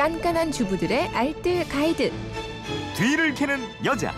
깐깐한 주부들의 알뜰 가이드. 뒤를 캐는 여자.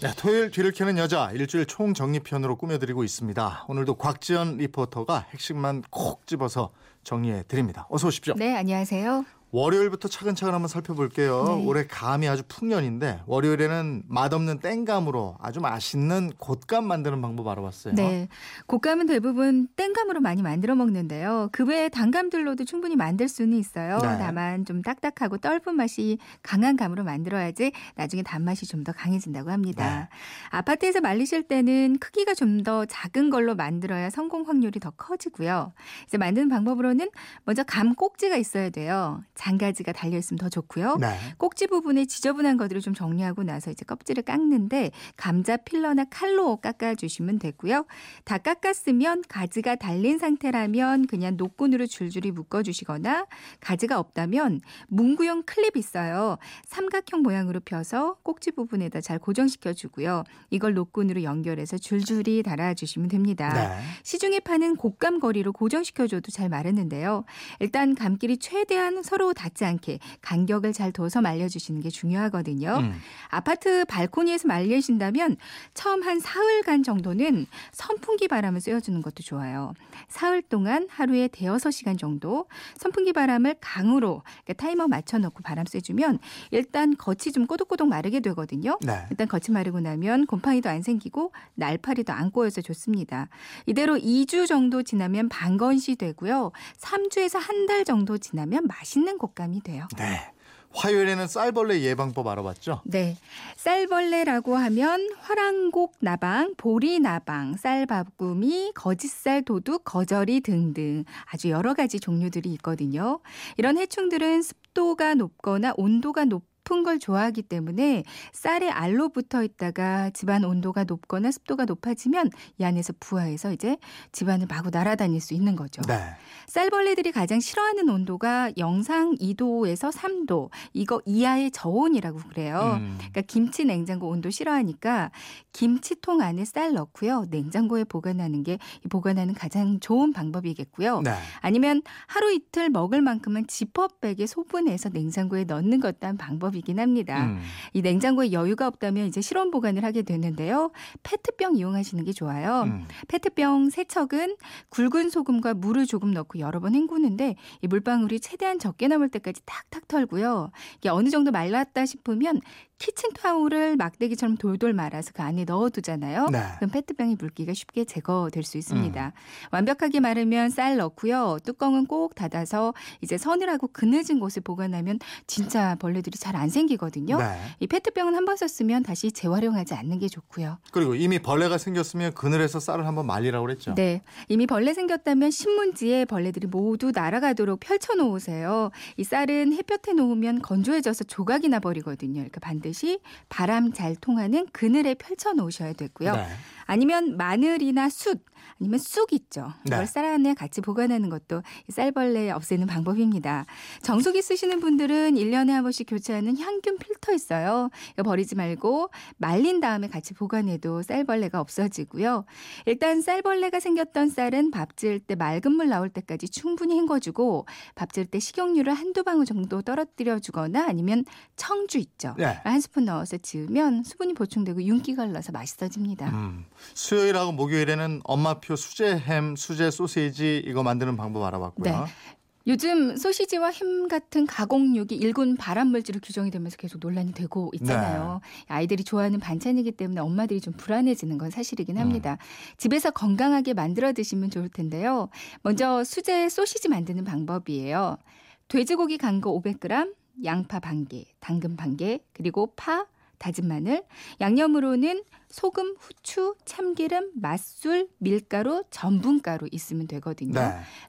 네, 토요일 뒤를 캐는 여자 일주일 총 정리편으로 꾸며드리고 있습니다. 오늘도 곽지연 리포터가 핵심만 콕 집어서 정리해 드립니다. 어서 오십시오. 네, 안녕하세요. 월요일부터 차근차근 한번 살펴볼게요. 네. 올해 감이 아주 풍년인데 월요일에는 맛없는 땡감으로 아주 맛있는 곶감 만드는 방법 알아봤어요. 네. 곶감은 대부분 땡감으로 많이 만들어 먹는데요. 그 외에 단감들로도 충분히 만들 수는 있어요. 네. 다만 좀 딱딱하고 떫은 맛이 강한 감으로 만들어야지 나중에 단맛이 좀 더 강해진다고 합니다. 네. 아파트에서 말리실 때는 크기가 좀 더 작은 걸로 만들어야 성공 확률이 더 커지고요. 이제 만드는 방법으로는 먼저 감 꼭지가 있어야 돼요. 장가지가 달려 있으면 더 좋고요. 네. 꼭지 부분에 지저분한 것들을 좀 정리하고 나서 이제 껍질을 깎는데 감자 필러나 칼로 깎아 주시면 되고요. 다 깎았으면 가지가 달린 상태라면 그냥 노끈으로 줄줄이 묶어 주시거나 가지가 없다면 문구용 클립 있어요. 삼각형 모양으로 펴서 꼭지 부분에다 잘 고정시켜 주고요. 이걸 노끈으로 연결해서 줄줄이 달아 주시면 됩니다. 네. 시중에 파는 곶감 거리로 고정시켜 줘도 잘 마르는데요. 일단 감길이 최대한 서로 닿지 않게 간격을 잘 둬서 말려주시는 게 중요하거든요. 음. 아파트 발코니에서 말리신다면 처음 한 사흘간 정도는 선풍기 바람을 쐬어주는 것도 좋아요. 사흘 동안 하루에 대여섯 시간 정도 선풍기 바람을 강으로 그러니까 타이머 맞춰놓고 바람 쐬주면 일단 겉이 좀 꼬독꼬독 마르게 되거든요. 네. 일단 겉이 마르고 나면 곰팡이도 안 생기고 날파리도 안 꼬여서 좋습니다. 이대로 2주 정도 지나면 반건시 되고요. 3주에서 한 달 정도 지나면 맛있는 곶감이 돼요. 네. 화요일에는 쌀벌레 예방법 알아봤죠? 네. 쌀벌레라고 하면 화랑곡 나방, 보리 나방, 쌀바구미, 거짓살 도둑, 거저리 등등 아주 여러 가지 종류들이 있거든요. 이런 해충들은 습도가 높거나 온도가 높 은 걸 좋아하기 때문에 쌀에 알로 붙어 있다가 집안 온도가 높거나 습도가 높아지면 이 안에서 부화해서 이제 집안을 마구 날아다닐 수 있는 거죠. 네. 쌀벌레들이 가장 싫어하는 온도가 영상 2도에서 3도 이거 이하의 저온이라고 그래요. 음. 그러니까 김치 냉장고 온도 싫어하니까 김치통 안에 쌀 넣고요. 냉장고에 보관하는 게 보관하는 가장 좋은 방법이겠고요. 네. 아니면 하루 이틀 먹을 만큼은 지퍼백에 소분해서 냉장고에 넣는 것도 한 방법 이긴 합니다. 음. 이 냉장고에 여유가 없다면 이제 실온 보관을 하게 되는데요. 페트병 이용하시는 게 좋아요. 음. 페트병 세척은 굵은 소금과 물을 조금 넣고 여러 번 헹구는데 이 물방울이 최대한 적게 남을 때까지 탁탁 털고요. 이게 어느 정도 말랐다 싶으면 키친 타올을 막대기처럼 돌돌 말아서 그 안에 넣어두잖아요. 네. 그럼 페트병의 물기가 쉽게 제거될 수 있습니다. 완벽하게 마르면 쌀 넣고요. 뚜껑은 꼭 닫아서 이제 서늘하고 그늘진 곳에 보관하면 진짜 벌레들이 잘안 생기거든요. 네. 이 페트병은 한 번 썼으면 다시 재활용하지 않는 게 좋고요. 그리고 이미 벌레가 생겼으면 그늘에서 쌀을 한번 말리라고 그랬죠. 네. 이미 벌레 생겼다면 신문지에 벌레들이 모두 날아가도록 펼쳐 놓으세요. 이 쌀은 햇볕에 놓으면 건조해져서 조각이 나 버리거든요. 그러니까 반드시 바람 잘 통하는 그늘에 펼쳐 놓으셔야 되고요. 네. 아니면 마늘이나 숯 아니면 쑥 있죠. 이걸 네. 쌀 안에 같이 보관하는 것도 이 쌀벌레 없애는 방법입니다. 정수기 쓰시는 분들은 1년에 한 번씩 교체하는 향균 필터 있어요. 이거 버리지 말고 말린 다음에 같이 보관해도 쌀벌레가 없어지고요. 일단 쌀벌레가 생겼던 쌀은 밥 지을 때 맑은 물 나올 때까지 충분히 헹궈주고 밥 지을 때 식용유를 한두 방울 정도 떨어뜨려 주거나 아니면 청주 있죠. 네. 한 스푼 넣어서 지으면 수분이 보충되고 윤기가 흘러서 맛있어집니다. 음. 수요일하고 목요일에는 엄마표 수제 햄, 수제 소세지 이거 만드는 방법 알아봤고요. 네. 요즘 소시지와 햄 같은 가공육이 일군 발암물질로 규정이 되면서 계속 논란이 되고 있잖아요. 아이들이 좋아하는 반찬이기 때문에 엄마들이 좀 불안해지는 건 사실이긴 합니다. 집에서 건강하게 만들어 드시면 좋을 텐데요. 먼저 수제 소시지 만드는 방법이에요. 돼지고기 간 거 500g, 양파 반 개, 당근 반 개, 그리고 파, 다진 마늘, 양념으로는 소금, 후추, 참기름, 맛술, 밀가루, 전분가루 있으면 되거든요.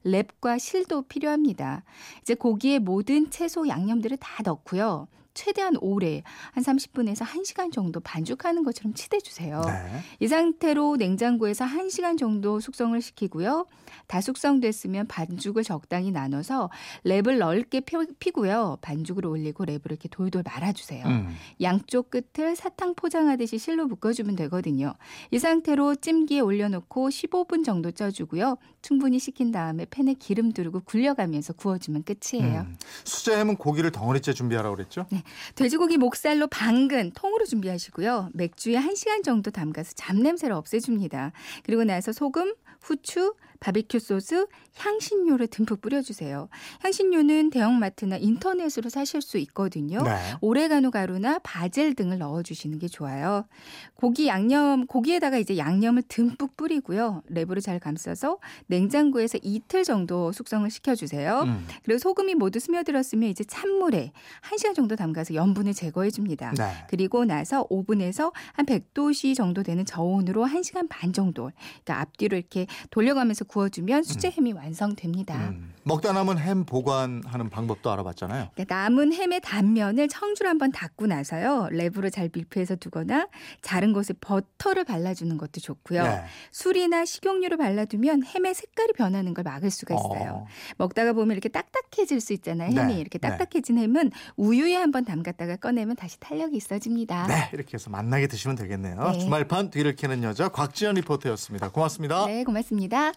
네. 랩과 실도 필요합니다. 이제 고기에 모든 채소 양념들을 다 넣고요. 최대한 오래 한 30분에서 1시간 정도 반죽하는 것처럼 치대 주세요. 네. 이 상태로 냉장고에서 1시간 정도 숙성을 시키고요. 다 숙성됐으면 반죽을 적당히 나눠서 랩을 넓게 펴- 피고요. 반죽을 올리고 랩을 이렇게 돌돌 말아주세요. 음. 양쪽 끝을 사탕 포장하듯이 실로 묶어주면 되거든요. 이 상태로 찜기에 올려놓고 15분 정도 쪄주고요. 충분히 식힌 다음에 팬에 기름 두르고 굴려가면서 구워주면 끝이에요. 음. 수제햄은 고기를 덩어리째 준비하라고 그랬죠? 돼지고기 목살로 반근 통으로 준비하시고요. 맥주에 1시간 정도 담가서 잡냄새를 없애줍니다. 그리고 나서 소금, 후추, 바비큐 소스, 향신료를 듬뿍 뿌려주세요. 향신료는 대형마트나 인터넷으로 사실 수 있거든요. 네. 오레가노 가루나 바질 등을 넣어주시는 게 좋아요. 고기 양념, 고기에다가 이제 양념을 듬뿍 뿌리고요. 랩으로 잘 감싸서 냉장고에서 이틀 정도 숙성을 시켜주세요. 음. 그리고 소금이 모두 스며들었으면 이제 찬물에 1시간 정도 담가서 염분을 제거해 줍니다. 네. 그리고 나서 오븐에서 한 100도씨 정도 되는 저온으로 1시간 반 정도 그러니까 앞뒤로 이렇게 돌려가면서 구워주면 수제 햄이 완성됩니다. 음. 먹다 남은 햄 보관하는 방법도 알아봤잖아요. 그러니까 남은 햄의 단면을 청주로 한번 닦고 나서요. 랩으로 잘 밀폐해서 두거나 자른 곳에 버터를 발라주는 것도 좋고요. 네. 술이나 식용유를 발라두면 햄의 색깔이 변하는 걸 막을 수가 있어요. 어. 먹다가 보면 이렇게 딱딱해질 수 있잖아요. 햄이 네, 이렇게 네. 딱딱해진 햄은 우유에 한번 담갔다가 꺼내면 다시 탄력이 있어집니다. 네, 이렇게 해서 만나게 드시면 되겠네요. 네. 주말판 뒤를 캐는 여자 곽지연 리포터였습니다. 고맙습니다. 네, 고맙습니다.